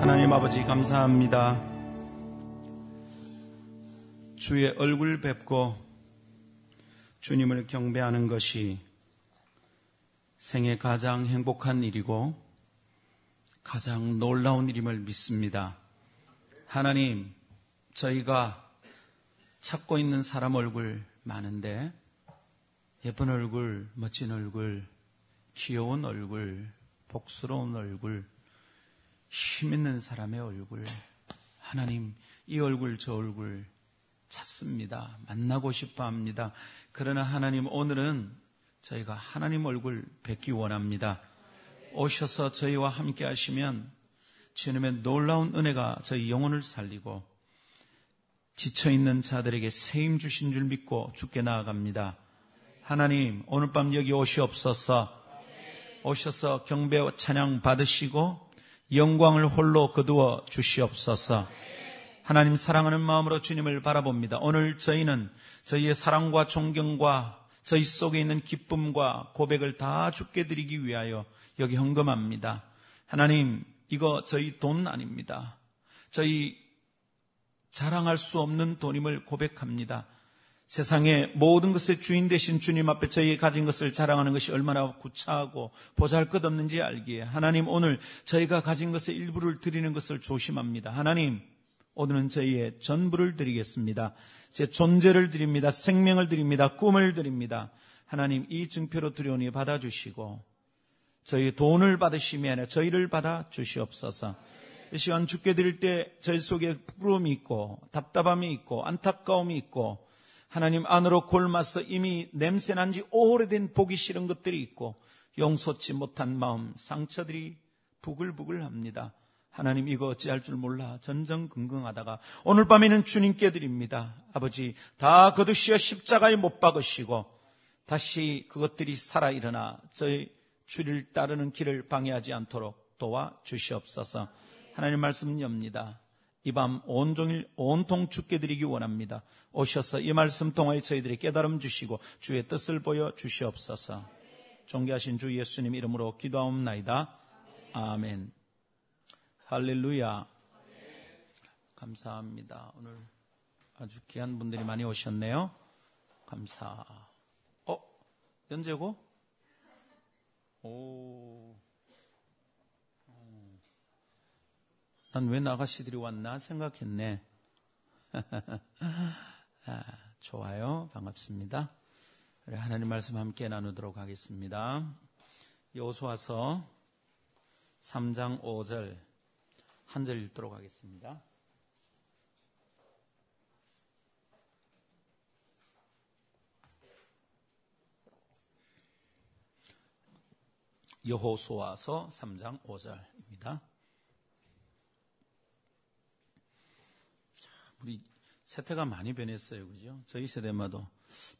하나님 아버지 감사합니다. 주의 얼굴 뵙고 주님을 경배하는 것이 생애 가장 행복한 일이고 가장 놀라운 일임을 믿습니다. 하나님, 저희가 찾고 있는 사람 얼굴 많은데 예쁜 얼굴, 멋진 얼굴, 귀여운 얼굴, 복스러운 얼굴, 힘 있는 사람의 얼굴, 하나님, 이 얼굴, 저 얼굴 찾습니다. 만나고 싶어 합니다. 그러나 하나님, 오늘은 저희가 하나님 얼굴 뵙기 원합니다. 오셔서 저희와 함께 하시면 주님의 놀라운 은혜가 저희 영혼을 살리고 지쳐있는 자들에게 세임 주신 줄 믿고 죽게 나아갑니다. 하나님, 오늘 밤 여기 오시옵소서 오셔서 경배와 찬양 받으시고 영광을 홀로 거두어 주시옵소서. 하나님 사랑하는 마음으로 주님을 바라봅니다. 오늘 저희는 저희의 사랑과 존경과 저희 속에 있는 기쁨과 고백을 다 죽게 드리기 위하여 여기 헌금합니다. 하나님, 이거 저희 돈 아닙니다. 저희 자랑할 수 없는 돈임을 고백합니다. 세상의 모든 것의 주인 되신 주님 앞에 저희의 가진 것을 자랑하는 것이 얼마나 구차하고 보잘 것 없는지 알기에 하나님 오늘 저희가 가진 것의 일부를 드리는 것을 조심합니다. 하나님 오늘은 저희의 전부를 드리겠습니다. 제 존재를 드립니다. 생명을 드립니다. 꿈을 드립니다. 하나님 이 증표로 드려오니 받아주시고 저희 돈을 받으시면 아니라 저희를 받아 주시옵소서. 이 시간 죽게 드릴 때 저희 속에 부끄러움이 있고 답답함이 있고 안타까움이 있고 하나님 안으로 골마서 이미 냄새난 지 오래된 보기 싫은 것들이 있고 용서치 못한 마음, 상처들이 부글부글 합니다. 하나님 이거 어찌할 줄 몰라 전전긍긍하다가 오늘 밤에는 주님께 드립니다. 아버지 다 거두시어 십자가에 못 박으시고 다시 그것들이 살아 일어나 저희 주를 따르는 길을 방해하지 않도록 도와 주시옵소서. 하나님 말씀 엽니다. 이 밤 온종일 온통 죽게 드리기 원합니다. 오셔서 이 말씀 통하여 저희들이 깨달음 주시고 주의 뜻을 보여 주시옵소서. 존귀하신 주 예수님 이름으로 기도하옵나이다. 아멘. 할렐루야. 감사합니다. 오늘 아주 귀한 분들이 많이 오셨네요. 감사. 어? 연재고? 오. 난 왜 나가시들이 왔나 생각했네. 아, 좋아요. 반갑습니다. 하나님 말씀 함께 나누도록 하겠습니다. 여호수아서 3장 5절 한 절 읽도록 하겠습니다. 여호수아서 3장 5절입니다. 우리 세태가 많이 변했어요. 그죠? 저희 세대마도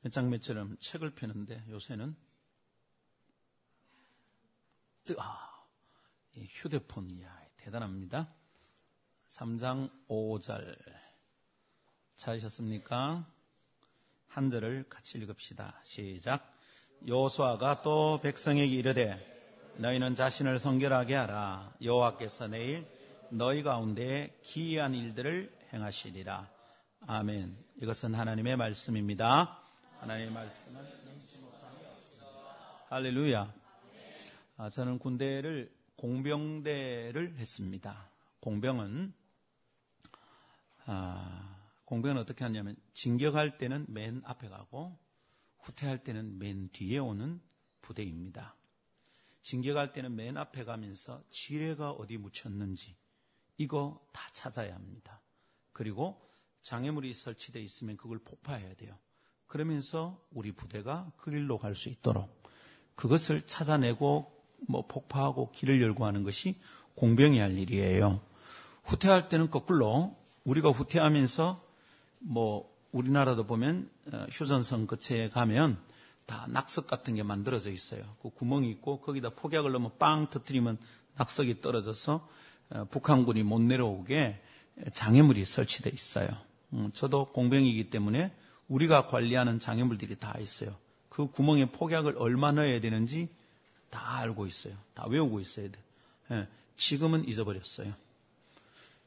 몇장 몇처럼 책을 펴는데 요새는 뜨아 휴대폰 이야 대단합니다. 3장 5절 찾으셨습니까? 한 절을 같이 읽읍시다. 시작. 요수아가 또 백성에게 이르되 너희는 자신을 성결하게 하라. 여호와께서 내일 너희 가운데 기이한 일들을 행하시리라. 아멘. 이것은 하나님의 말씀입니다. 하나님의 말씀은 능치 못함이. 할렐루야. 아, 저는 군대를 공병대를 했습니다. 공병은 아, 공병은 어떻게 하냐면 진격할 때는 맨 앞에 가고 후퇴할 때는 맨 뒤에 오는 부대입니다. 진격할 때는 맨 앞에 가면서 지뢰가 어디 묻혔는지 이거 다 찾아야 합니다. 그리고 장애물이 설치되어 있으면 그걸 폭파해야 돼요. 그러면서 우리 부대가 그 길로 갈 수 있도록 그것을 찾아내고 뭐 폭파하고 길을 열고 하는 것이 공병이 할 일이에요. 후퇴할 때는 거꾸로 우리가 후퇴하면서 뭐 우리나라도 보면 어, 휴전선 끝에 가면 다 낙석 같은 게 만들어져 있어요. 그 구멍이 있고 거기다 폭약을 넣으면 빵 터트리면 낙석이 떨어져서 어, 북한군이 못 내려오게 장애물이 설치되어 있어요. 음, 저도 공병이기 때문에 우리가 관리하는 장애물들이 다 있어요. 그 구멍에 폭약을 얼마 넣어야 되는지 다 알고 있어요. 다 외우고 있어야 돼. 예, 지금은 잊어버렸어요.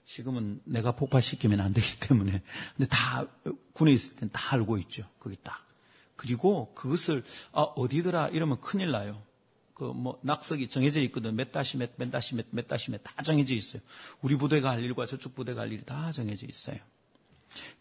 지금은 내가 폭파시키면 안 되기 때문에. 근데 다, 군에 있을 땐 다 알고 있죠. 거기 딱. 그리고 그것을, 아, 어디더라 이러면 큰일 나요. 그 뭐 낙석이 정해져 있거든. 몇 다시 몇, 몇 다시 몇, 몇 다시 몇 다 정해져 있어요. 우리 부대가 할 일과 저쪽 부대가 할 일이 다 정해져 있어요.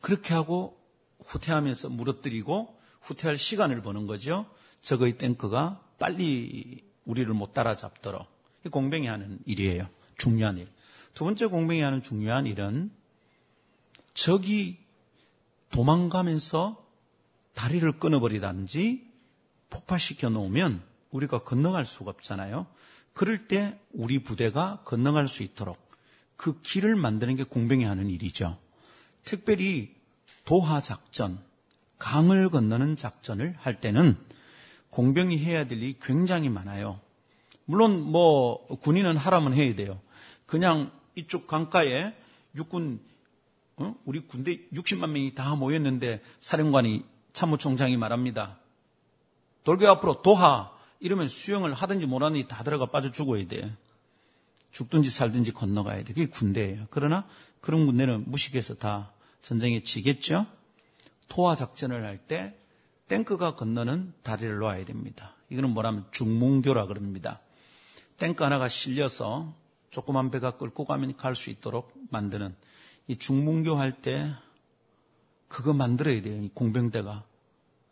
그렇게 하고 후퇴하면서 무너뜨리고 후퇴할 시간을 버는 거죠. 적의 탱크가 빨리 우리를 못 따라잡도록. 공병이 하는 일이에요. 중요한 일. 두 번째 공병이 하는 중요한 일은 적이 도망가면서 다리를 끊어버리든지 폭파시켜 놓으면 우리가 건너갈 수가 없잖아요. 그럴 때 우리 부대가 건너갈 수 있도록 그 길을 만드는 게 공병이 하는 일이죠. 특별히 도하 작전, 강을 건너는 작전을 할 때는 공병이 해야 될 일이 굉장히 많아요. 물론 뭐 군인은 하라면 해야 돼요. 그냥 이쪽 강가에 육군 어? 우리 군대 60만 명이 다 모였는데 사령관이 참모총장이 말합니다. 돌교 앞으로 도하 이러면 수영을 하든지 못하든지 다 들어가 빠져 죽어야 돼. 죽든지 살든지 건너가야 돼. 그게 군대예요. 그러나 그런 군대는 무식해서 다 전쟁에 지겠죠? 토화 작전을 할 때 탱크가 건너는 다리를 놓아야 됩니다. 이거는 뭐라면 중문교라 그럽니다. 탱크 하나가 실려서 조그만 배가 끌고 가면 갈 수 있도록 만드는 이 중문교 할 때 그거 만들어야 돼요. 이 공병대가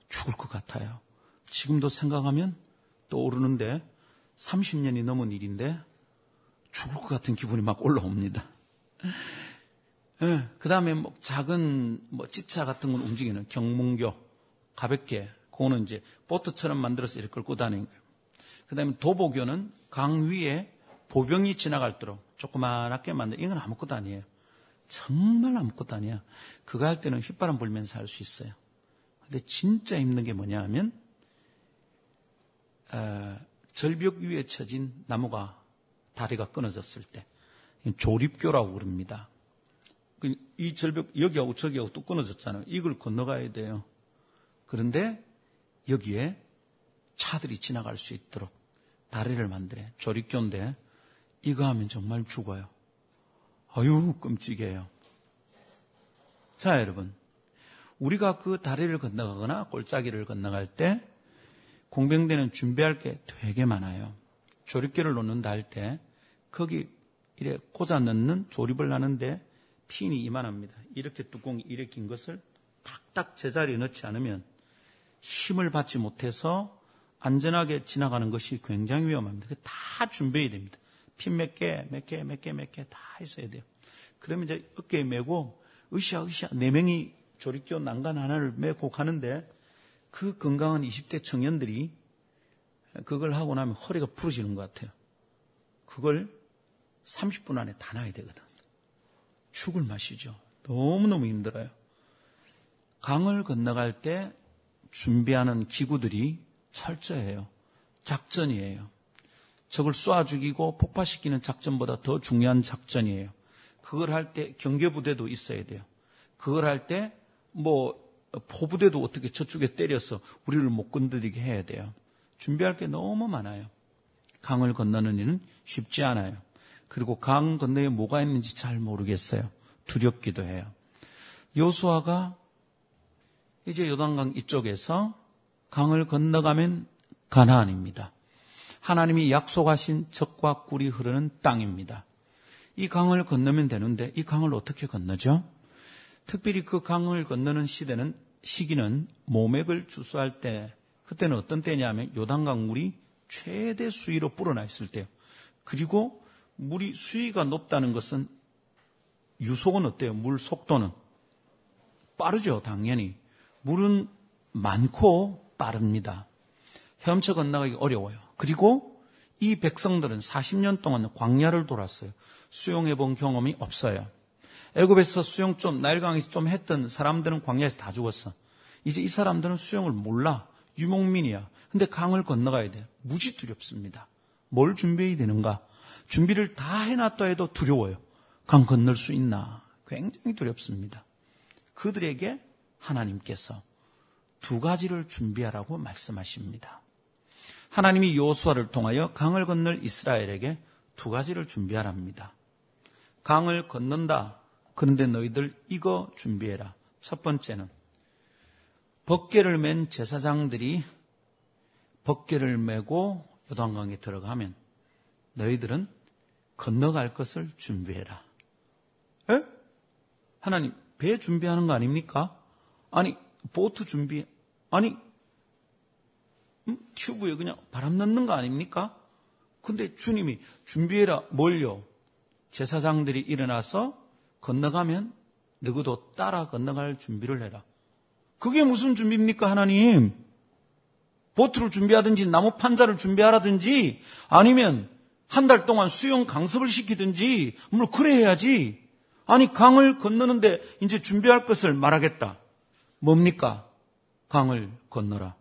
죽을 것 같아요. 지금도 생각하면 떠오르는데 30년이 넘은 일인데 죽을 것 같은 기분이 막 올라옵니다. 예, 그 다음에 뭐 작은 뭐 집차 같은 건 움직이는 경문교 가볍게 그거는 이제 보트처럼 만들어서 이렇게 끌고 다니는 거예요. 그 다음에 도보교는 강 위에 보병이 지나갈도록 조그만하게 만든 이건 아무것도 아니에요. 정말 아무것도 아니야. 그거 할 때는 휘바람 불면서 할 수 있어요. 근데 진짜 힘든 게 뭐냐 하면 어, 절벽 위에 쳐진 나무가 다리가 끊어졌을 때 조립교라고 그럽니다. 그이 절벽 여기하고 저기하고 또 끊어졌잖아요. 이걸 건너가야 돼요. 그런데 여기에 차들이 지나갈 수 있도록 다리를 만들어 조립교인데 이거 하면 정말 죽어요. 아유 끔찍해요. 자 여러분 우리가 그 다리를 건너가거나 골짜기를 건너갈 때 공병대는 준비할 게 되게 많아요. 조립기를 놓는다 할 때 거기 이래 꽂아 넣는 조립을 하는데 핀이 이만합니다. 이렇게 뚜껑이 이렇게 긴 것을 딱딱 제자리에 넣지 않으면 힘을 받지 못해서 안전하게 지나가는 것이 굉장히 위험합니다. 다 준비해야 됩니다. 핀 몇 개, 몇 개, 몇 개, 몇 개 다 있어야 돼요. 그러면 이제 어깨에 메고 으쌰으쌰 네 명이 조립교 난간 하나를 메고 가는데 그 건강한 20대 청년들이 그걸 하고 나면 허리가 부러지는 것 같아요. 그걸 30분 안에 다 놔야 되거든. 죽을 맛이죠. 너무너무 힘들어요. 강을 건너갈 때 준비하는 기구들이 철저해요. 작전이에요. 적을 쏴 죽이고 폭파시키는 작전보다 더 중요한 작전이에요. 그걸 할 때 경계부대도 있어야 돼요. 그걸 할 때 뭐 포부대도 어떻게 저쪽에 때려서 우리를 못 건드리게 해야 돼요. 준비할 게 너무 많아요. 강을 건너는 일은 쉽지 않아요. 그리고 강 건너에 뭐가 있는지 잘 모르겠어요. 두렵기도 해요. 요수아가 이제 요단강 이쪽에서 강을 건너가면 가나안입니다. 하나님이 약속하신 적과 꿀이 흐르는 땅입니다. 이 강을 건너면 되는데 이 강을 어떻게 건너죠? 특별히 그 강을 건너는 시대는 시기는 모맥을 주수할 때 그때는 어떤 때냐면 요단강 물이 최대 수위로 불어나 있을 때요. 그리고 물이 수위가 높다는 것은 유속은 어때요? 물 속도는 빠르죠, 당연히. 물은 많고 빠릅니다. 헤엄쳐 건너가기 어려워요. 그리고 이 백성들은 40년 동안 광야를 돌았어요. 수영해 본 경험이 없어요. 애굽에서 수영 좀 나일강에서 좀 했던 사람들은 광야에서 다 죽었어. 이제 이 사람들은 수영을 몰라. 유목민이야. 근데 강을 건너가야 돼. 무지 두렵습니다. 뭘 준비해야 되는가? 준비를 다 해놨다 해도 두려워요. 강 건널 수 있나? 굉장히 두렵습니다. 그들에게 하나님께서 두 가지를 준비하라고 말씀하십니다. 하나님이 요수아를 통하여 강을 건널 이스라엘에게 두 가지를 준비하랍니다. 강을 건넌다. 그런데 너희들 이거 준비해라. 첫 번째는 벗개를 맨 제사장들이 벗개를 메고 요단강에 들어가면 너희들은 건너갈 것을 준비해라. 에? 하나님, 배 준비하는 거 아닙니까? 아니, 보트 준비, 아니, 음? 튜브에 그냥 바람 넣는 거 아닙니까? 근데 주님이 준비해라, 뭘요? 제사장들이 일어나서 건너가면 누구도 따라 건너갈 준비를 해라. 그게 무슨 준비입니까, 하나님? 보트를 준비하든지 나무 판자를 준비하라든지 아니면 한 달 동안 수영 강습을 시키든지 물 그래 해야지. 아니 강을 건너는데 이제 준비할 것을 말하겠다. 뭡니까? 강을 건너라.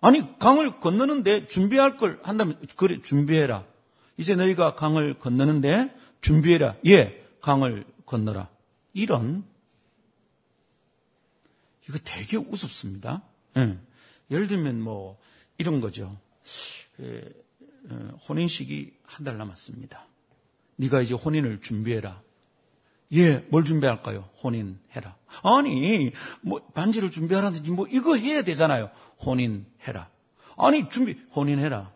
아니 강을 건너는데 준비할 걸 한다면 그래 준비해라. 이제 너희가 강을 건너는데 준비해라. 예, 강을 건너라. 이런 이거 되게 우습습니다. 예. 예를 들면 뭐 이런 거죠. 예, 어, 혼인식이 한 달 남았습니다. 네가 이제 혼인을 준비해라. 예, 뭘 준비할까요? 혼인해라. 아니, 뭐 반지를 준비하라든지 뭐 이거 해야 되잖아요. 혼인해라. 아니, 준비 혼인해라.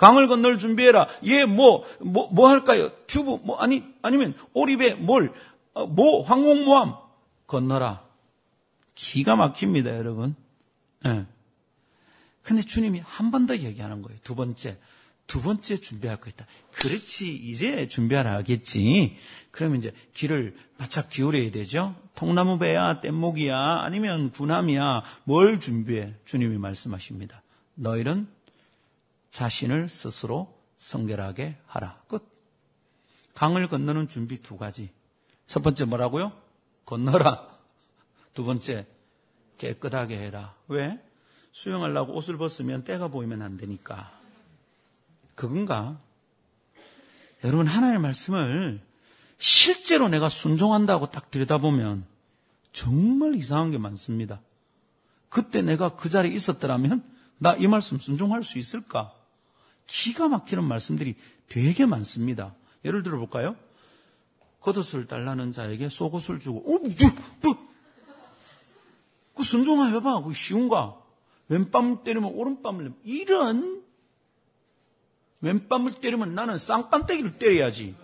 강을 건널 준비해라. 예, 뭐, 뭐, 뭐 할까요? 튜브, 뭐, 아니, 아니면 오리배, 뭘, 어, 뭐, 항공모함 건너라. 기가 막힙니다, 여러분. 예. 근데 주님이 한 번 더 얘기하는 거예요. 두 번째. 두 번째 준비할 거 있다. 그렇지, 이제 준비하라 하겠지. 그러면 이제 길을 바짝 기울여야 되죠. 통나무배야, 뗏목이야, 아니면 군함이야, 뭘 준비해? 주님이 말씀하십니다. 너희는 자신을 스스로 성결하게 하라. 끝. 강을 건너는 준비 두 가지. 첫 번째 뭐라고요? 건너라. 두 번째, 깨끗하게 해라. 왜? 수영하려고 옷을 벗으면 때가 보이면 안 되니까. 그건가? 여러분, 하나님의 말씀을 실제로 내가 순종한다고 딱 들여다보면 정말 이상한 게 많습니다. 그때 내가 그 자리에 있었더라면 나 이 말씀 순종할 수 있을까? 기가 막히는 말씀들이 되게 많습니다. 예를 들어 볼까요? 겉옷을 달라는 자에게 속옷을 주고, 어, 뭐, 뭐, 그 순종해봐. 그 쉬운가? 왼뺨을 때리면 오른뺨을 이런 왼뺨을 때리면 나는 쌍판대기를 때려야지.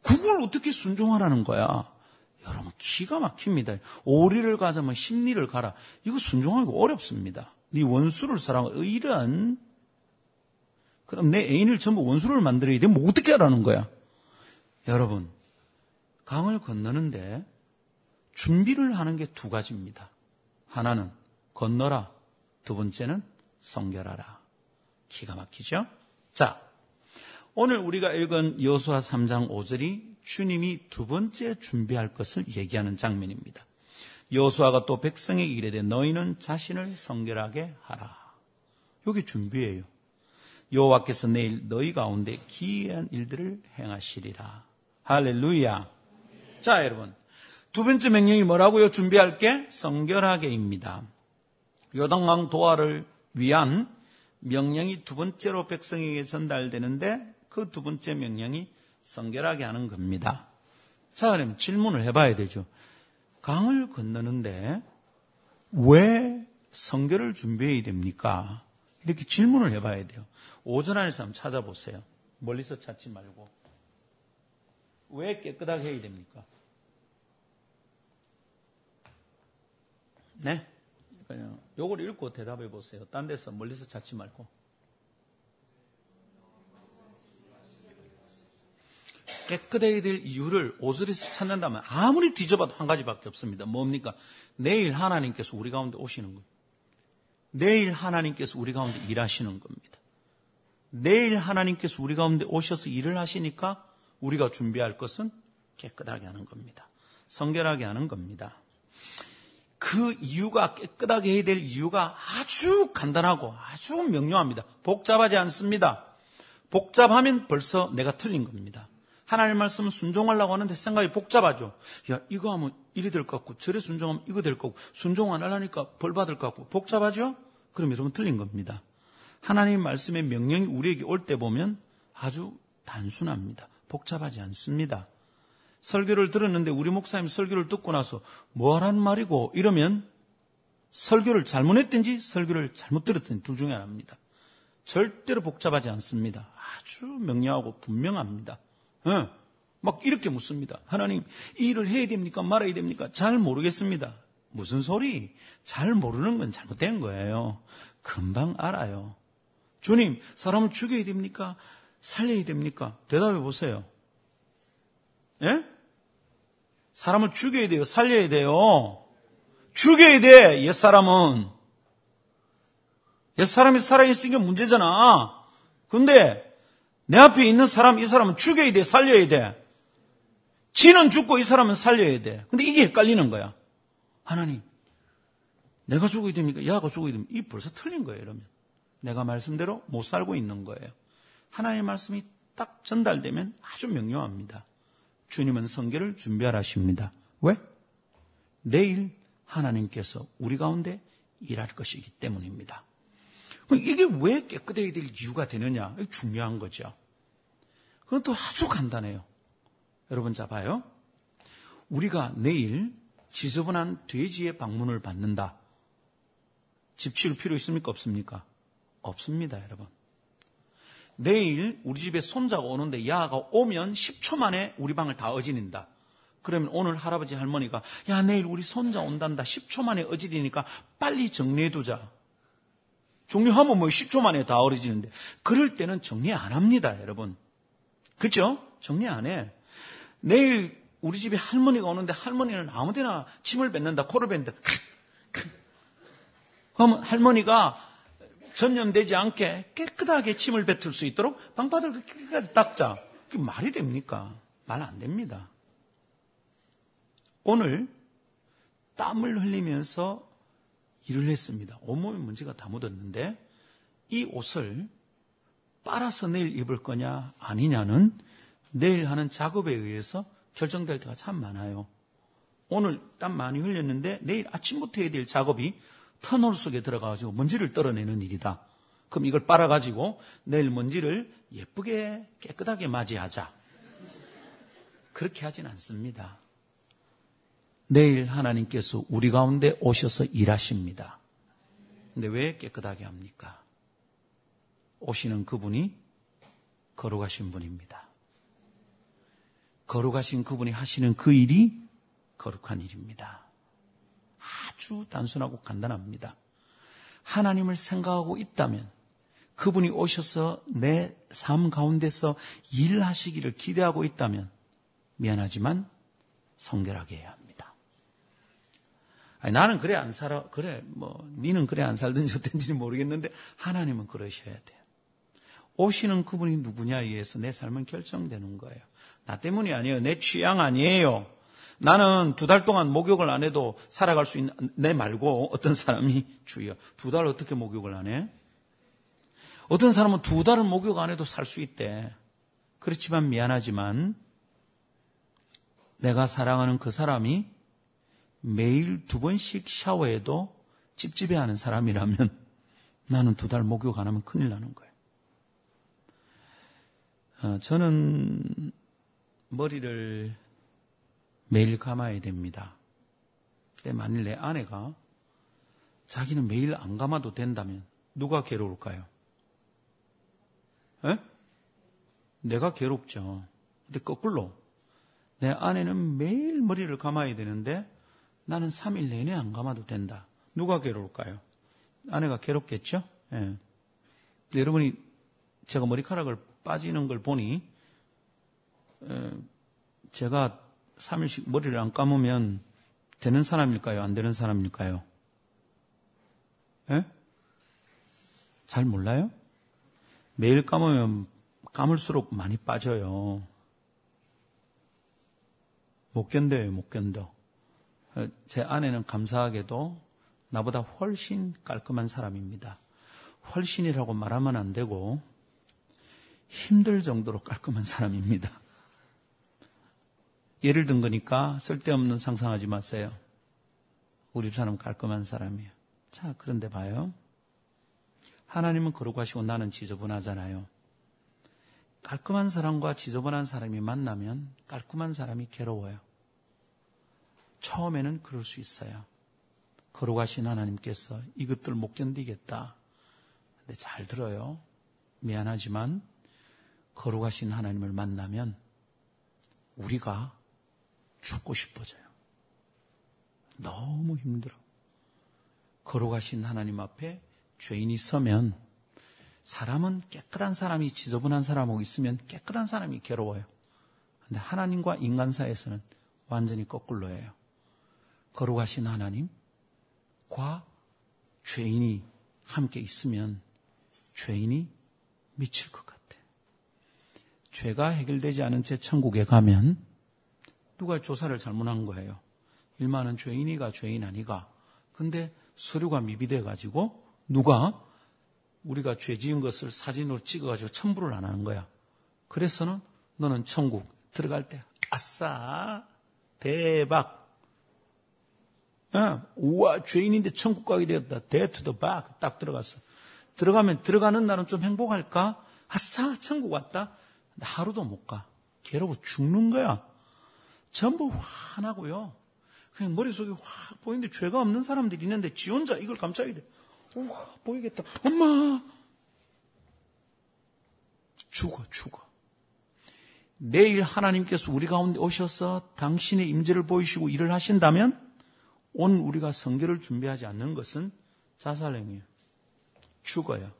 그걸 어떻게 순종하라는 거야? 여러분 기가 막힙니다. 오리를 가자면 심리를 가라. 이거 순종하기 어렵습니다. 네 원수를 사랑하고 이런 그럼 내 애인을 전부 원수를 만들어야 돼? 뭐 어떻게 하라는 거야? 여러분 강을 건너는데 준비를 하는 게 두 가지입니다. 하나는 건너라. 두 번째는 성결하라. 기가 막히죠? 자, 오늘 우리가 읽은 여수와 3장 5절이 주님이 두 번째 준비할 것을 얘기하는 장면입니다. 여수아가 또 백성에게 이르되 너희는 자신을 성결하게 하라. 여기 준비예요. 여호와께서 내일 너희 가운데 기이한 일들을 행하시리라. 할렐루야. 자, 여러분. 두 번째 명령이 뭐라고요? 준비할 게 성결하게입니다. 요단강 도하를 위한 명령이 두 번째로 백성에게 전달되는데 그 두 번째 명령이 성결하게 하는 겁니다. 자, 그럼 질문을 해봐야 되죠. 강을 건너는데 왜 성결을 준비해야 됩니까? 이렇게 질문을 해봐야 돼요. 오전 안에서 한번 찾아보세요. 멀리서 찾지 말고. 왜 깨끗하게 해야 됩니까? 네? 그냥 요걸 읽고 대답해 보세요. 딴 데서 멀리서 찾지 말고. 깨끗해야 될 이유를 오슬에서 찾는다면 아무리 뒤져봐도 한 가지밖에 없습니다. 뭡니까? 내일 하나님께서 우리 가운데 오시는 거예요. 내일 하나님께서 우리 가운데 일하시는 겁니다. 내일 하나님께서 우리 가운데 오셔서 일을 하시니까 우리가 준비할 것은 깨끗하게 하는 겁니다. 성결하게 하는 겁니다. 그 이유가 깨끗하게 해야 될 이유가 아주 간단하고 아주 명료합니다. 복잡하지 않습니다. 복잡하면 벌써 내가 틀린 겁니다. 하나님 말씀은 순종하려고 하는데 생각이 복잡하죠. 야, 이거 하면 이리 될 것 같고, 저래 순종하면 이거 될것 같고, 순종 안 하려니까 벌 받을 것 같고, 복잡하죠? 그럼 여러분 틀린 겁니다. 하나님 말씀의 명령이 우리에게 올 때 보면 아주 단순합니다. 복잡하지 않습니다. 설교를 들었는데 우리 목사님 설교를 듣고 나서 뭐하라는 말이고 이러면 설교를 잘못했든지 설교를 잘못 들었든지 둘 중에 하나입니다. 절대로 복잡하지 않습니다. 아주 명료하고 분명합니다. 네. 막 이렇게 묻습니다. 하나님, 이 일을 해야 됩니까? 말아야 됩니까? 잘 모르겠습니다. 무슨 소리? 잘 모르는 건 잘못된 거예요. 금방 알아요. 주님, 사람을 죽여야 됩니까? 살려야 됩니까? 대답해 보세요. 예? 사람을 죽여야 돼요? 살려야 돼요? 죽여야 돼, 옛사람은. 옛사람이 살아있으니까 문제잖아. 근데 내 앞에 있는 사람, 이 사람은 죽여야 돼, 살려야 돼. 지는 죽고 이 사람은 살려야 돼. 근데 이게 헷갈리는 거야. 하나님, 내가 죽어야 됩니까? 야가 죽어야 됩니까? 이 벌써 틀린 거예요, 이러면. 내가 말씀대로 못 살고 있는 거예요. 하나님의 말씀이 딱 전달되면 아주 명료합니다. 주님은 성계를 준비하라십니다. 왜? 내일 하나님께서 우리 가운데 일할 것이기 때문입니다. 이게 왜 깨끗해야 될 이유가 되느냐? 중요한 거죠. 그건 또 아주 간단해요. 여러분 자 봐요. 우리가 내일 지저분한 돼지의 방문을 받는다. 집 치울 필요 있습니까? 없습니까? 없습니다, 여러분. 내일 우리 집에 손자가 오는데 야가 오면 10초 만에 우리 방을 다 어지른다. 그러면 오늘 할아버지 할머니가 야 내일 우리 손자 온단다. 10초 만에 어지르니까 빨리 정리해두자. 정리하면 뭐 10초 만에 다 어지는데 그럴 때는 정리 안 합니다, 여러분. 그죠? 정리 안 해. 내일 우리 집에 할머니가 오는데 할머니는 아무데나 침을 뱉는다, 코를 뱉는다. 그러면 할머니가 전염되지 않게 깨끗하게 침을 뱉을 수 있도록 방바닥을 깨끗하게 닦자. 그게 말이 됩니까? 말 안 됩니다. 오늘 땀을 흘리면서 일을 했습니다. 온몸에 먼지가 다 묻었는데 이 옷을 빨아서 내일 입을 거냐 아니냐는 내일 하는 작업에 의해서 결정될 때가 참 많아요. 오늘 땀 많이 흘렸는데 내일 아침부터 해야 될 작업이 터널 속에 들어가가지고 먼지를 떨어내는 일이다. 그럼 이걸 빨아가지고 내일 먼지를 예쁘게 깨끗하게 맞이하자. 그렇게 하진 않습니다. 내일 하나님께서 우리 가운데 오셔서 일하십니다. 근데 왜 깨끗하게 합니까? 오시는 그분이 거룩하신 분입니다. 거룩하신 그분이 하시는 그 일이 거룩한 일입니다. 아주 단순하고 간단합니다. 하나님을 생각하고 있다면 그분이 오셔서 내 삶 가운데서 일하시기를 기대하고 있다면 미안하지만 성결하게 해야 합니다. 아니, 나는 그래 안 살아 그래 뭐 니는 그래 안 살든지 어떤지는 모르겠는데 하나님은 그러셔야 돼요. 오시는 그분이 누구냐에 의해서 내 삶은 결정되는 거예요. 나 때문이 아니에요. 내 취향 아니에요. 나는 두 달 동안 목욕을 안 해도 살아갈 수 있는, 내 말고 어떤 사람이 주여. 두 달 어떻게 목욕을 안 해? 어떤 사람은 두 달을 목욕 안 해도 살 수 있대. 그렇지만 미안하지만 내가 사랑하는 그 사람이 매일 두 번씩 샤워해도 찝찝해 하는 사람이라면 나는 두 달 목욕 안 하면 큰일 나는 거예요. 어, 저는 머리를 매일 감아야 됩니다. 근데 만일 내 아내가 자기는 매일 안 감아도 된다면 누가 괴로울까요? 에? 내가 괴롭죠. 근데 거꾸로 내 아내는 매일 머리를 감아야 되는데 나는 3일 내내 안 감아도 된다. 누가 괴로울까요? 아내가 괴롭겠죠? 예. 여러분이 제가 머리카락을 빠지는 걸 보니 에, 제가 3일씩 머리를 안 감으면 되는 사람일까요? 안 되는 사람일까요? 예? 잘 몰라요? 매일 감으면 감을수록 많이 빠져요. 못 견뎌요, 못 견뎌. 제 아내는 감사하게도 나보다 훨씬 깔끔한 사람입니다. 훨씬이라고 말하면 안 되고 힘들 정도로 깔끔한 사람입니다. 예를 든 거니까 쓸데없는 상상하지 마세요. 우리 사람 깔끔한 사람이에요. 자, 그런데 봐요. 하나님은 거룩하시고 나는 지저분하잖아요. 깔끔한 사람과 지저분한 사람이 만나면 깔끔한 사람이 괴로워요. 처음에는 그럴 수 있어요. 걸어가신 하나님께서 이것들 못 견디겠다. 근데 잘 들어요. 미안하지만 걸어가신 하나님을 만나면 우리가 죽고 싶어져요. 너무 힘들어. 걸어가신 하나님 앞에 죄인이 서면 사람은 깨끗한 사람이 지저분한 사람하고 있으면 깨끗한 사람이 괴로워요. 근데 하나님과 인간 사이에서는 완전히 거꾸로예요. 거룩하신 하나님과 죄인이 함께 있으면 죄인이 미칠 것 같아. 죄가 해결되지 않은 채 천국에 가면 누가 조사를 잘못한 거예요. 일만은 죄인이가 죄인 아니가. 근데 서류가 미비돼 가지고 누가 우리가 죄 지은 것을 사진으로 찍어 가지고 첨부를 안 하는 거야. 그래서는 너는 천국 들어갈 때 아싸 대박 어, 우와 죄인인데 천국 가게 되었다. 대투더 박딱 들어갔어. 들어가면 들어가는 날은 좀 행복할까? 아싸 천국 왔다. 하루도 못 가. 괴로워 죽는 거야. 전부 환하고요. 그냥 머릿속에 확 보이는데 죄가 없는 사람들이 있는데 지 혼자 이걸 감싸야 돼. 우와, 보이겠다. 엄마! 죽어, 죽어. 내일 하나님께서 우리 가운데 오셔서 당신의 임재를 보이시고 일을 하신다면 온 우리가 성결을 준비하지 않는 것은 자살행위예요. 죽어요.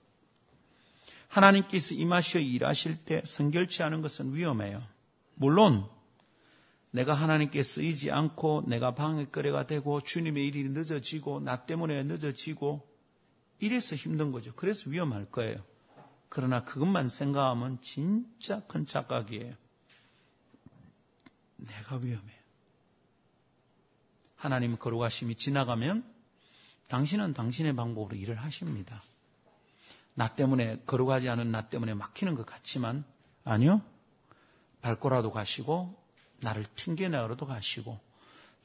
하나님께서 임하시어 일하실 때 성결치 않은 것은 위험해요. 물론 내가 하나님께 쓰이지 않고 내가 방해거래가 되고 주님의 일이 늦어지고 나 때문에 늦어지고 이래서 힘든 거죠. 그래서 위험할 거예요. 그러나 그것만 생각하면 진짜 큰 착각이에요. 내가 위험해요. 하나님 거룩하심이 지나가면 당신은 당신의 방법으로 일을 하십니다. 나 때문에 거룩하지 않은 나 때문에 막히는 것 같지만 아니요. 밟고라도 가시고 나를 튕겨내어도 가시고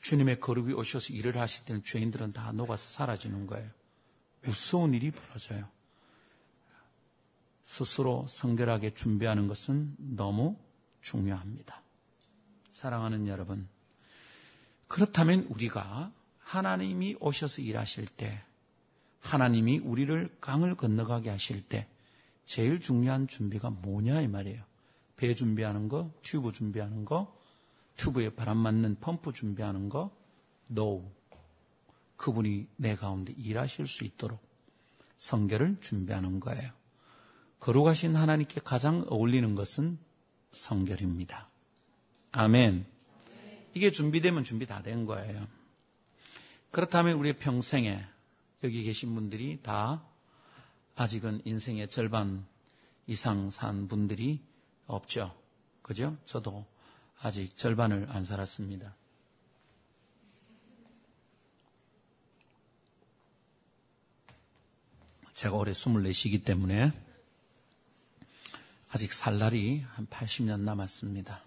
주님의 거룩이 오셔서 일을 하실 때는 죄인들은 다 녹아서 사라지는 거예요. 무서운 일이 벌어져요. 스스로 성결하게 준비하는 것은 너무 중요합니다. 사랑하는 여러분, 그렇다면 우리가 하나님이 오셔서 일하실 때, 하나님이 우리를 강을 건너가게 하실 때, 제일 중요한 준비가 뭐냐 이 말이에요. 배 준비하는 거, 튜브 준비하는 거, 튜브에 바람 넣는 펌프 준비하는 거, no. 그분이 내 가운데 일하실 수 있도록 성결을 준비하는 거예요. 거룩하신 하나님께 가장 어울리는 것은 성결입니다. 아멘. 이게 준비되면 준비 다 된 거예요. 그렇다면 우리의 평생에 여기 계신 분들이 다 아직은 인생의 절반 이상 산 분들이 없죠. 그죠? 저도 아직 절반을 안 살았습니다. 제가 올해 24시기 때문에 아직 살 날이 한 80년 남았습니다.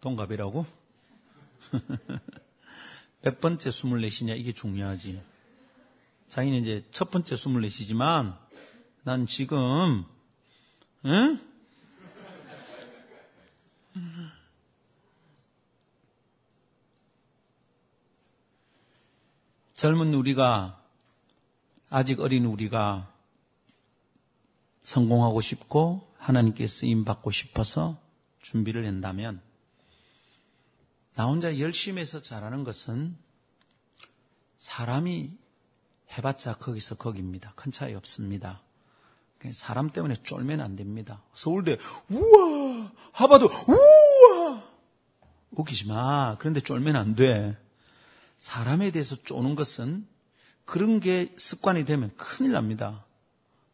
동갑이라고? 몇 번째 24시냐 이게 중요하지. 자기는 이제 첫 번째 24시지만 난 지금 응? 젊은 우리가, 아직 어린 우리가 성공하고 싶고 하나님께 쓰임 받고 싶어서 준비를 한다면 나 혼자 열심히 해서 잘하는 것은 사람이 해봤자 거기서 거기입니다. 큰 차이 없습니다. 사람 때문에 쫄면 안 됩니다. 서울대 우와 하버드 우와 웃기지 마. 그런데 쫄면 안 돼. 사람에 대해서 쪼는 것은 그런 게 습관이 되면 큰일 납니다.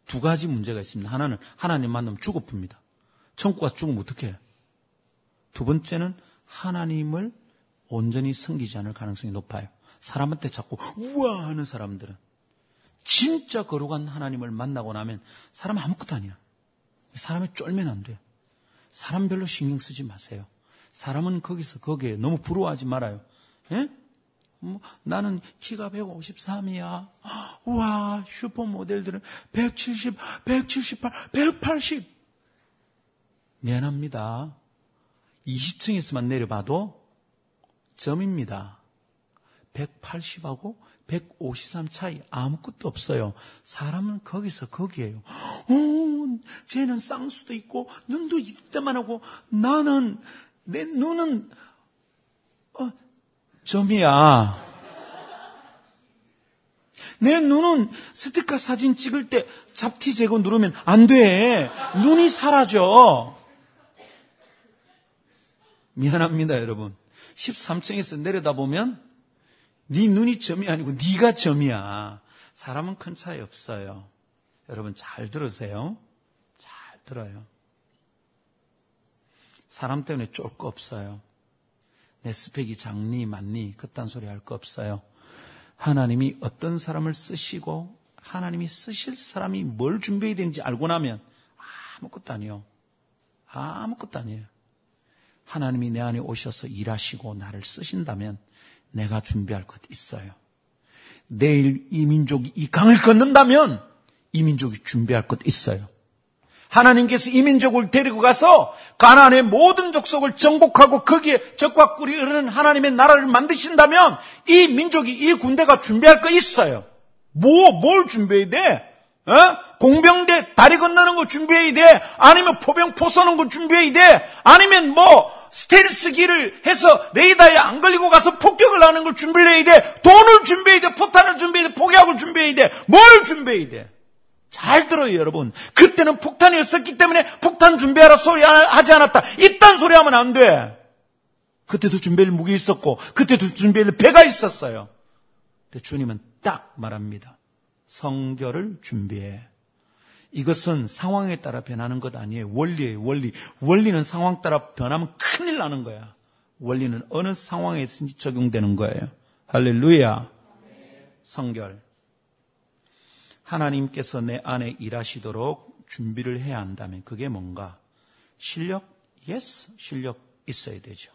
두 가지 문제가 있습니다. 하나는 하나님 만나면 죽어쁩니다. 천국 가서 죽으면 어떡해? 두 번째는 하나님을 온전히 섬기지 않을 가능성이 높아요. 사람한테 자꾸 우와 하는 사람들은 진짜 거룩한 하나님을 만나고 나면 사람 아무것도 아니야. 사람이 쫄면 안 돼. 사람 별로 신경 쓰지 마세요. 사람은 거기서 거기에 너무 부러워하지 말아요. 예? 뭐, 나는 키가 153이야. 와, 슈퍼모델들은 170, 178, 180. 미안합니다. 20층에서만 내려봐도 점입니다. 180하고 153 차이 아무것도 없어요. 사람은 거기서 거기에요. 어, 쟤는 쌍수도 있고 눈도 이때만 하고 나는 내 눈은 어, 점이야. 내 눈은 스티커 사진 찍을 때 잡티 제거 누르면 안 돼. 눈이 사라져. 미안합니다, 여러분. 13층에서 내려다보면 네 눈이 점이 아니고 네가 점이야. 사람은 큰 차이 없어요. 여러분 잘 들으세요. 잘 들어요. 사람 때문에 쫄 거 없어요. 내 스펙이 작니 많니 그딴 소리 할 거 없어요. 하나님이 어떤 사람을 쓰시고 하나님이 쓰실 사람이 뭘 준비해야 되는지 알고 나면 아무것도 아니요. 아무것도 아니에요. 하나님이 내 안에 오셔서 일하시고 나를 쓰신다면 내가 준비할 것 있어요. 내일 이 민족이 이 강을 건넌다면 이 민족이 준비할 것 있어요. 하나님께서 이 민족을 데리고 가서 가나안의 모든 족속을 정복하고 거기에 적과 꿀이 흐르는 하나님의 나라를 만드신다면 이 민족이 이 군대가 준비할 거 있어요. 뭐, 뭘 준비해야 돼? 어? 공병대 다리 건너는 거 준비해야 돼? 아니면 포병 포 쏘는 거 준비해야 돼? 아니면 뭐 스텔스기를 해서 레이더에 안 걸리고 가서 폭격을 하는 걸 준비해야 돼? 돈을 준비해야 돼? 포탄을 준비해야 돼? 폭약을 준비해야 돼? 뭘 준비해야 돼? 잘 들어요, 여러분. 그때는 폭탄이 없었기 때문에 폭탄 준비하라 소리 하지 않았다. 이딴 소리 하면 안 돼. 그때도 준비할 무기 있었고, 그때도 준비할 배가 있었어요. 근데 주님은 딱 말합니다. 성결을 준비해. 이것은 상황에 따라 변하는 것 아니에요. 원리예요, 원리. 원리는 상황 따라 변하면 큰일 나는 거야. 원리는 어느 상황에든지 적용되는 거예요. 할렐루야. 성결. 하나님께서 내 안에 일하시도록 준비를 해야 한다면 그게 뭔가? 실력? yes. 실력 있어야 되죠.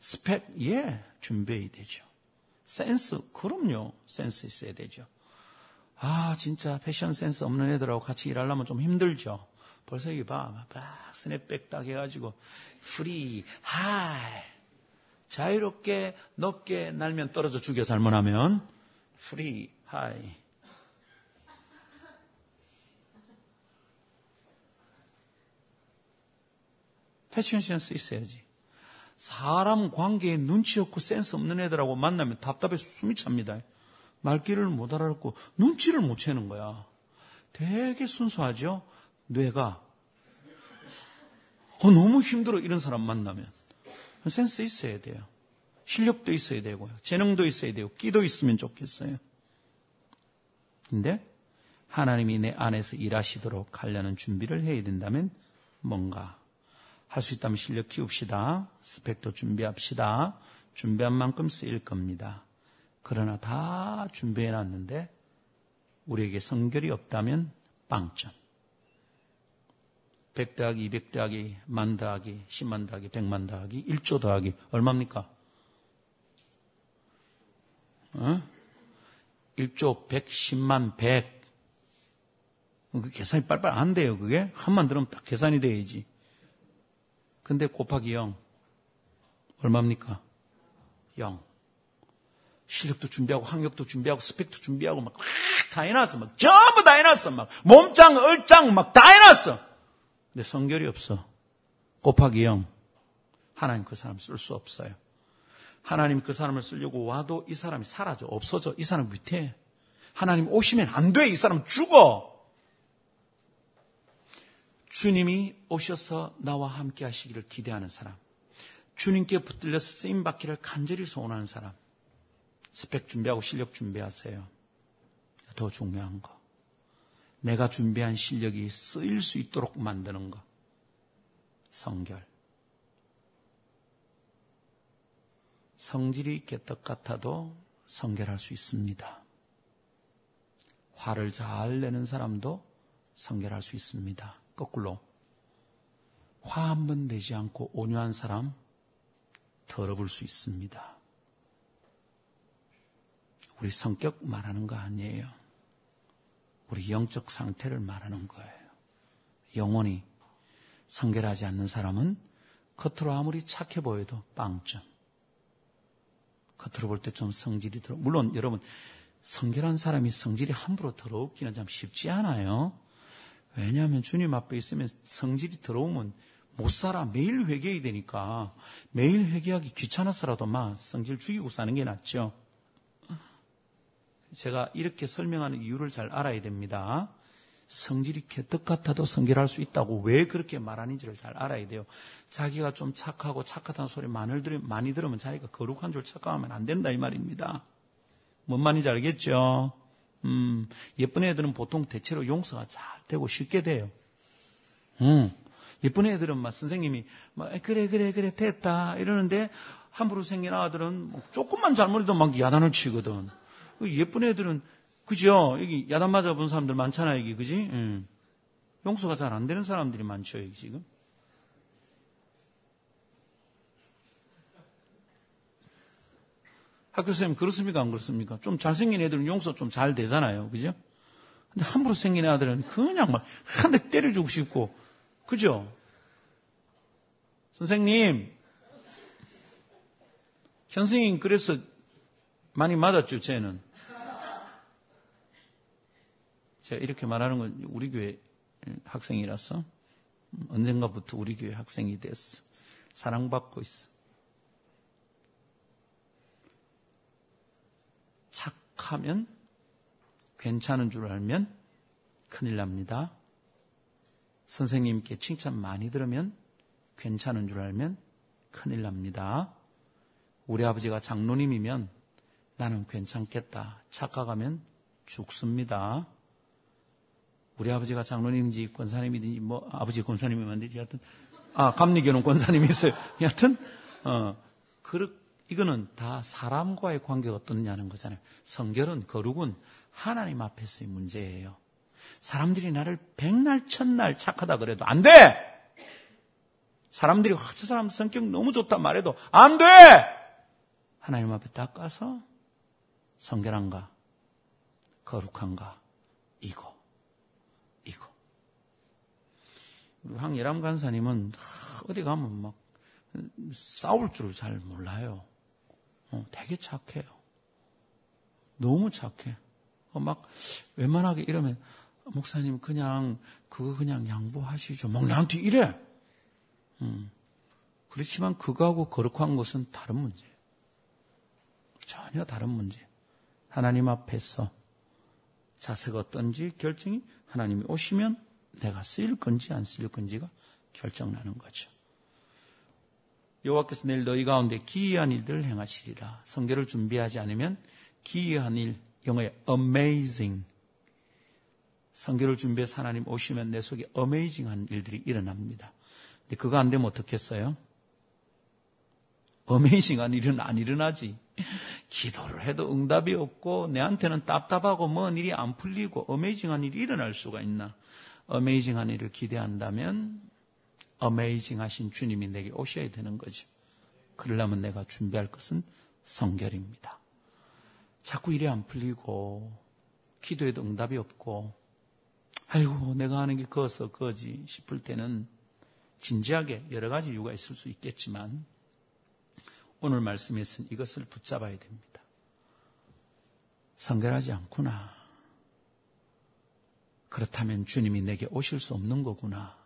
스펙? 예. 준비해야 되죠. 센스? 그럼요. 센스 있어야 되죠. 아, 진짜 패션 센스 없는 애들하고 같이 일하려면 좀 힘들죠. 벌써 이게 봐. 막 스냅백 딱 해가지고, free, high. 자유롭게, 높게 날면 떨어져 죽여 잘못하면, free, high. 패션 센스 있어야지. 사람 관계에 눈치 없고 센스 없는 애들하고 만나면 답답해서 숨이 찹니다. 말귀를 못 알아듣고 눈치를 못 채는 거야. 되게 순수하죠? 뇌가. 어, 너무 힘들어. 이런 사람 만나면. 센스 있어야 돼요. 실력도 있어야 되고요. 재능도 있어야 되고, 끼도 있으면 좋겠어요. 근데 하나님이 내 안에서 일하시도록 하려는 준비를 해야 된다면 뭔가 할 수 있다면 실력 키웁시다. 스펙도 준비합시다. 준비한 만큼 쓰일 겁니다. 그러나 다 준비해 놨는데 우리에게 성결이 없다면 빵점. 100 더하기 200 더하기 만 더하기 10만 더하기 100만 더하기 1조 더하기 얼마입니까? 어? 1조 110만 100. 그 계산이 빨빨 안 돼요, 그게. 한만 들으면 딱 계산이 돼야지. 근데 곱하기 0. 얼마입니까? 0. 실력도 준비하고 학력도 준비하고 스펙도 준비하고 막 다 해놨어. 막 전부 다 해놨어. 막 몸짱, 얼짱 막 다 해놨어. 근데 성결이 없어. 곱하기 0. 하나님 그 사람 쓸 수 없어요. 하나님 그 사람을 쓰려고 와도 이 사람이 사라져. 없어져. 이 사람 위태해. 하나님 오시면 안 돼. 이 사람 죽어. 주님이 오셔서 나와 함께 하시기를 기대하는 사람. 주님께 붙들려 쓰임 받기를 간절히 소원하는 사람. 스펙 준비하고 실력 준비하세요. 더 중요한 거. 내가 준비한 실력이 쓰일 수 있도록 만드는 거. 성결. 성질이 개떡 같아도 성결할 수 있습니다. 화를 잘 내는 사람도 성결할 수 있습니다. 거꾸로. 화 한 번 내지 않고 온유한 사람 더러울 수 있습니다. 우리 성격 말하는 거 아니에요. 우리 영적 상태를 말하는 거예요. 영혼이 성결하지 않는 사람은 겉으로 아무리 착해 보여도 빵점. 겉으로 볼 때 좀 성질이 들어. 물론 여러분 성결한 사람이 성질이 함부로 더러웠기는 참 쉽지 않아요. 왜냐하면 주님 앞에 있으면 성질이 더러우면 못 살아. 매일 회개해야 되니까. 매일 회개하기 귀찮아서라도 막 성질 죽이고 사는 게 낫죠. 제가 이렇게 설명하는 이유를 잘 알아야 됩니다. 성질이 개떡 같아도 성결할 수 있다고 왜 그렇게 말하는지를 잘 알아야 돼요. 자기가 좀 착하고 착하다는 소리 많이, 들으, 많이 들으면 자기가 거룩한 줄 착각하면 안 된다 이 말입니다. 뭔 말인지 알겠죠? 음, 예쁜 애들은 보통 대체로 용서가 잘 되고 쉽게 돼요. 음, 예쁜 애들은 막 선생님이 막 그래 그래 그래 됐다 이러는데 함부로 생긴 아들은 뭐 조금만 잘못해도 막 야단을 치거든. 예쁜 애들은 그죠? 여기 야단 맞아 본 사람들 많잖아, 여기, 그지? 응. 용서가 잘 안 되는 사람들이 많죠, 여기 지금. 학교 선생님, 그렇습니까? 안 그렇습니까? 좀 잘생긴 애들은 용서 좀 잘 되잖아요, 그죠? 근데 함부로 생긴 애들은 그냥 막 한 대 때려주고 싶고, 그죠? 선생님, 현생님 그래서 많이 맞았죠, 쟤는. 제가 이렇게 말하는 건 우리 교회 학생이라서 언젠가부터 우리 교회 학생이 됐어. 사랑받고 있어. 착하면 괜찮은 줄 알면 큰일 납니다. 선생님께 칭찬 많이 들으면 괜찮은 줄 알면 큰일 납니다. 우리 아버지가 장로님이면 나는 괜찮겠다. 착각하면 죽습니다. 우리 아버지가 장로님인지 권사님이든지 뭐 아버지 권사님이면 되지 하여튼 아 감리교는 권사님이 있어요. 여하튼 어 그, 이거는 다 사람과의 관계가 어떻냐는 거잖아요. 성결은 거룩은 하나님 앞에서의 문제예요. 사람들이 나를 백날 천날 착하다 그래도 안 돼. 사람들이 저 사람 성격 너무 좋다 말해도 안 돼. 하나님 앞에 닦아서 성결한가 거룩한가 이거 황예람 간사님은 어디 가면 막 싸울 줄 잘 몰라요. 어, 되게 착해요. 너무 착해. 어, 막 웬만하게 이러면 목사님 그냥 그거 그냥 양보하시죠. 막 나한테 이래. 음. 그렇지만 그거하고 거룩한 것은 다른 문제예요. 전혀 다른 문제. 하나님 앞에서 자세가 어떤지 결정이 하나님이 오시면 내가 쓰일 건지 안 쓰일 건지가 결정나는 거죠. 여호와께서 내일 너희 가운데 기이한 일들을 행하시리라. 성결을 준비하지 않으면 기이한 일, 영어에 amazing. 성결을 준비해서 하나님 오시면 내 속에 amazing한 일들이 일어납니다. 근데 그거 안 되면 어떻겠어요? 어메이징한 일은 안 일어나지. 기도를 해도 응답이 없고 내한테는 답답하고 뭔 일이 안 풀리고 어메이징한 일이 일어날 수가 있나? 어메이징한 일을 기대한다면 어메이징 하신 주님이 내게 오셔야 되는 거죠. 그러려면 내가 준비할 것은 성결입니다. 자꾸 일이 안 풀리고 기도에도 응답이 없고 아이고 내가 하는 게 그어서 그거지 싶을 때는 진지하게 여러 가지 이유가 있을 수 있겠지만 오늘 말씀에서는 이것을 붙잡아야 됩니다. 성결하지 않구나. 그렇다면 주님이 내게 오실 수 없는 거구나.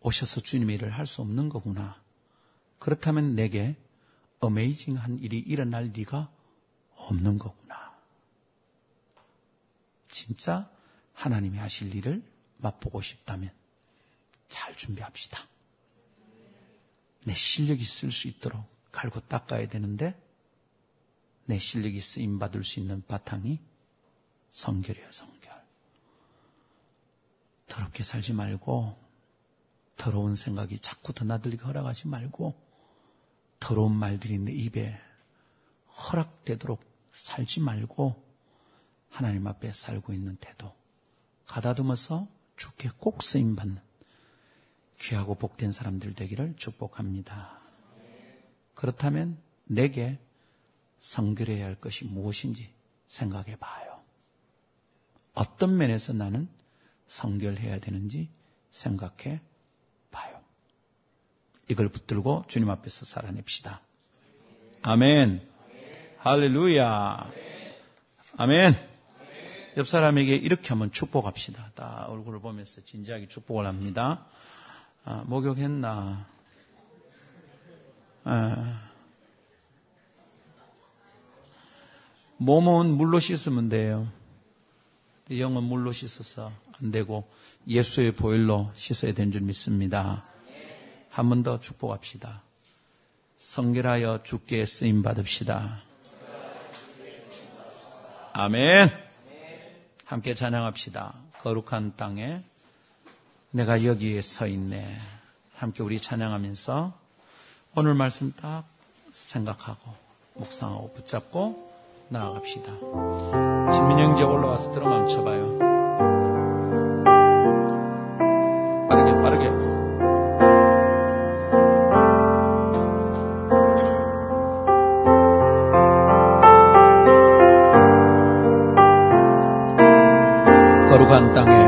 오셔서 주님의 일을 할 수 없는 거구나. 그렇다면 내게 어메이징한 일이 일어날 리가 없는 거구나. 진짜 하나님이 하실 일을 맛보고 싶다면 잘 준비합시다. 내 실력이 쓸 수 있도록 갈고 닦아야 되는데 내 실력이 쓰임 받을 수 있는 바탕이 성결이야 성결. 더럽게 살지 말고 더러운 생각이 자꾸 드나들게 허락하지 말고 더러운 말들이 내 입에 허락되도록 살지 말고 하나님 앞에 살고 있는 태도 가다듬어서 주께 꼭 쓰임 받는 귀하고 복된 사람들 되기를 축복합니다. 그렇다면 내게 성결해야 할 것이 무엇인지 생각해 봐요. 어떤 면에서 나는 성결해야 되는지 생각해 봐요. 이걸 붙들고 주님 앞에서 살아냅시다. 아멘. 할렐루야. 아멘. 옆 사람에게 이렇게 한번 축복합시다. 딱 얼굴을 보면서 진지하게 축복을 합니다. 아, 목욕했나? 아, 몸은 물로 씻으면 돼요. 영은 물로 씻어서 안 되고 예수의 보혈로 씻어야 되는 줄 믿습니다. 한 번 더 축복합시다. 성결하여 주께 쓰임 받읍시다. 아멘. 함께 찬양합시다. 거룩한 땅에 내가 여기에 서 있네. 함께 우리 찬양하면서 오늘 말씀 딱 생각하고 묵상하고 붙잡고 나아갑시다. 진민영제 올라와서 들어 멈춰봐요. 빠르게 빠르게. 거룩한 땅에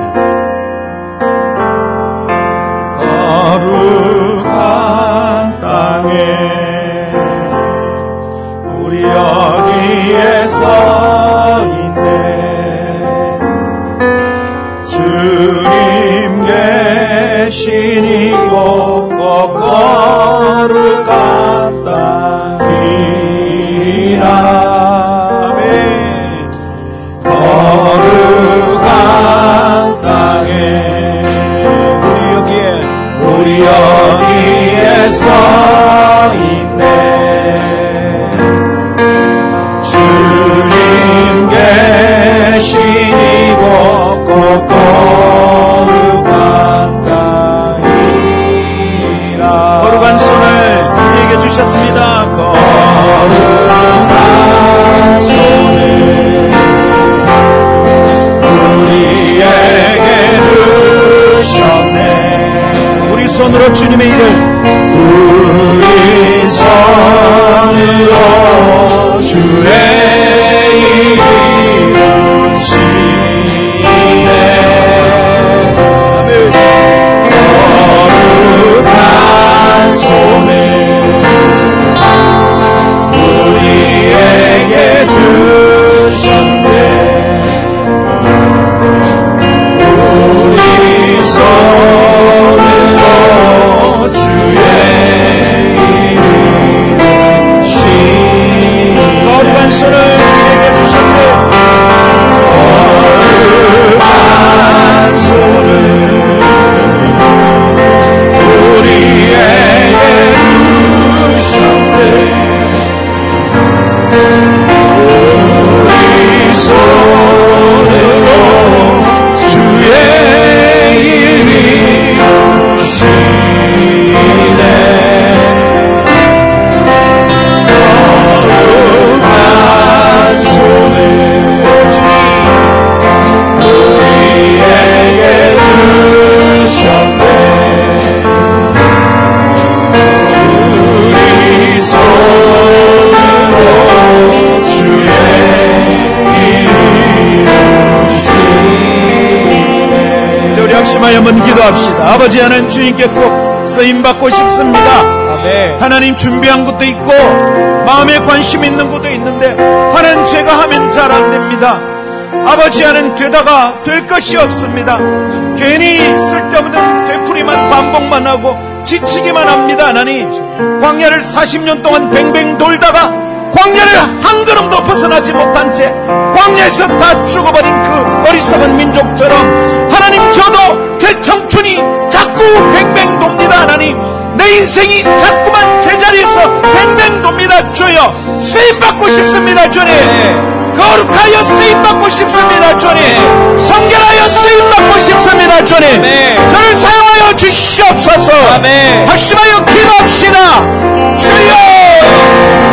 하나님 주님께 꼭 쓰임 받고 싶습니다. 하나님 준비한 것도 있고 마음에 관심 있는 것도 있는데 하나님 제가 하면 잘 안 됩니다. 아버지 하나님 되다가 될 것이 없습니다. 괜히 쓸데없는 되풀이만 반복만 하고 지치기만 합니다. 하나님 광야를 40년 동안 뱅뱅 돌다가 광야를 한 걸음도 벗어나지 못한 채 광야에서 다 죽어버린 그 어리석은 민족처럼 하나님 저도 제 청춘이 자꾸 뱅뱅 돕니다. 하나님 내 인생이 자꾸만 제자리에서 뱅뱅 돕니다. 주여 쓰임받고 싶습니다. 주님. 거룩하여 쓰임받고 싶습니다. 주님. 성결하여 쓰임받고 싶습니다. 주님. 저를 사용하여 주시옵소서. 합심하여 기도합시다. 주여 주여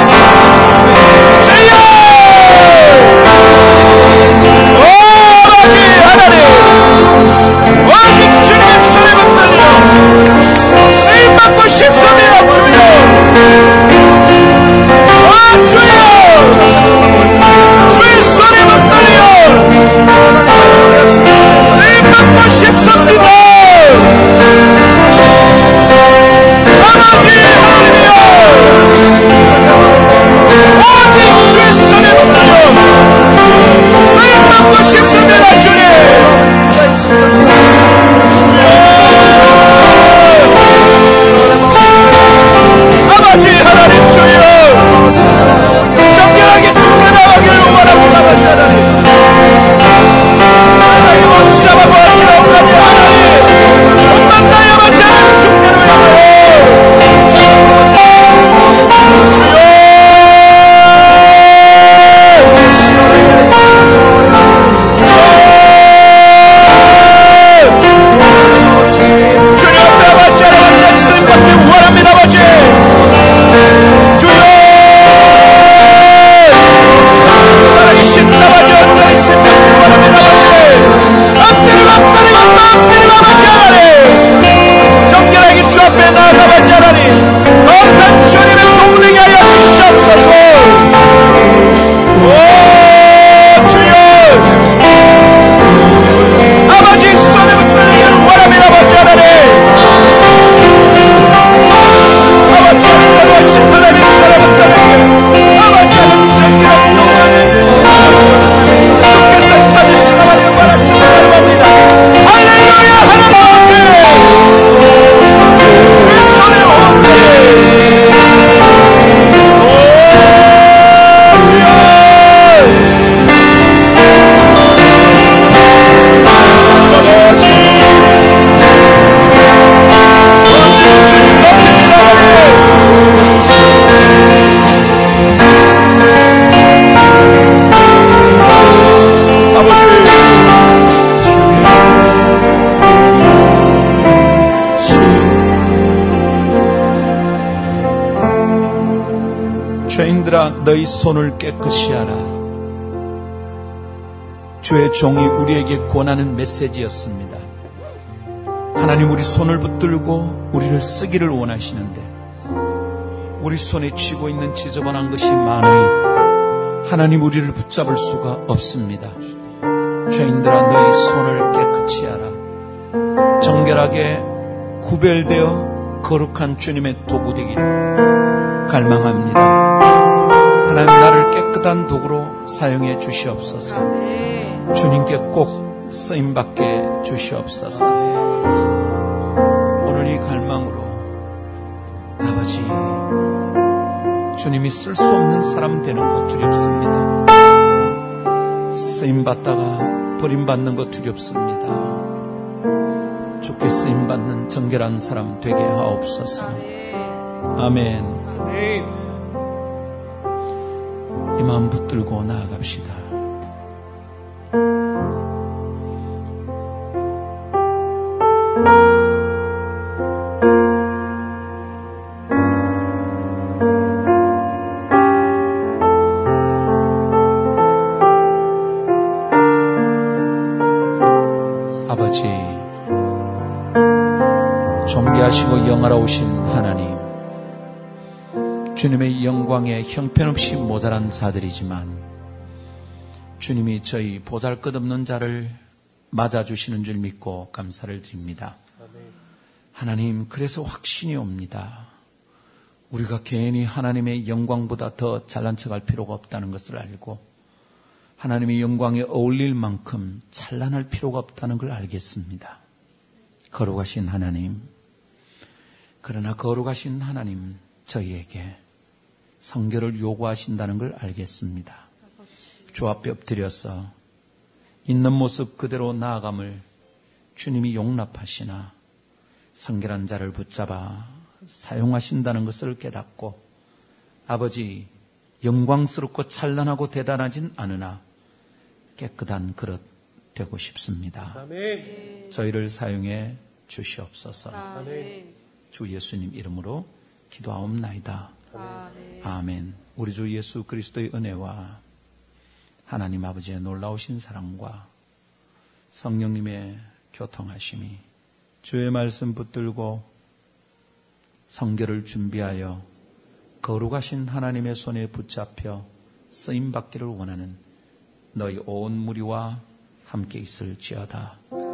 너희 손을 깨끗이 하라. 주의 종이 우리에게 권하는 메시지였습니다. 하나님 우리 손을 붙들고 우리를 쓰기를 원하시는데 우리 손에 쥐고 있는 지저분한 것이 많으니 하나님 우리를 붙잡을 수가 없습니다. 죄인들아 너희 손을 깨끗이 하라. 정결하게 구별되어 거룩한 주님의 도구 되기를 갈망합니다. 하나님 나를 깨끗한 도구로 사용해 주시옵소서. 주님께 꼭 쓰임 받게 주시옵소서. 오늘 이 갈망으로 아버지 주님이 쓸 수 없는 사람 되는 것 두렵습니다. 쓰임 받다가 버림받는 것 두렵습니다. 주께 쓰임 받는 정결한 사람 되게 하옵소서. 아멘. 이 마음 붙들고 나아갑시다. 아버지, 존귀하시고 영화로우신 하나님, 주님의 영광에 형편없이 모자란 자들이지만, 주님이 저희 보잘 것 없는 자를 맞아주시는 줄 믿고 감사를 드립니다. 하나님, 그래서 확신이 옵니다. 우리가 괜히 하나님의 영광보다 더 잘난 척할 필요가 없다는 것을 알고, 하나님의 영광에 어울릴 만큼 찬란할 필요가 없다는 걸 알겠습니다. 거룩하신 하나님. 그러나 거룩하신 하나님, 저희에게 성결을 요구하신다는 걸 알겠습니다. 주 앞에 엎드려서 있는 모습 그대로 나아감을 주님이 용납하시나 성결한 자를 붙잡아 사용하신다는 것을 깨닫고 아버지 영광스럽고 찬란하고 대단하진 않으나 깨끗한 그릇 되고 싶습니다. 아멘. 저희를 사용해 주시옵소서. 아멘. 주 예수님 이름으로 기도하옵나이다. 아멘. 아멘. 우리 주 예수 그리스도의 은혜와 하나님 아버지의 놀라우신 사랑과 성령님의 교통하심이 주의 말씀 붙들고 성결을 준비하여 거룩하신 하나님의 손에 붙잡혀 쓰임 받기를 원하는 너희 온 무리와 함께 있을지어다.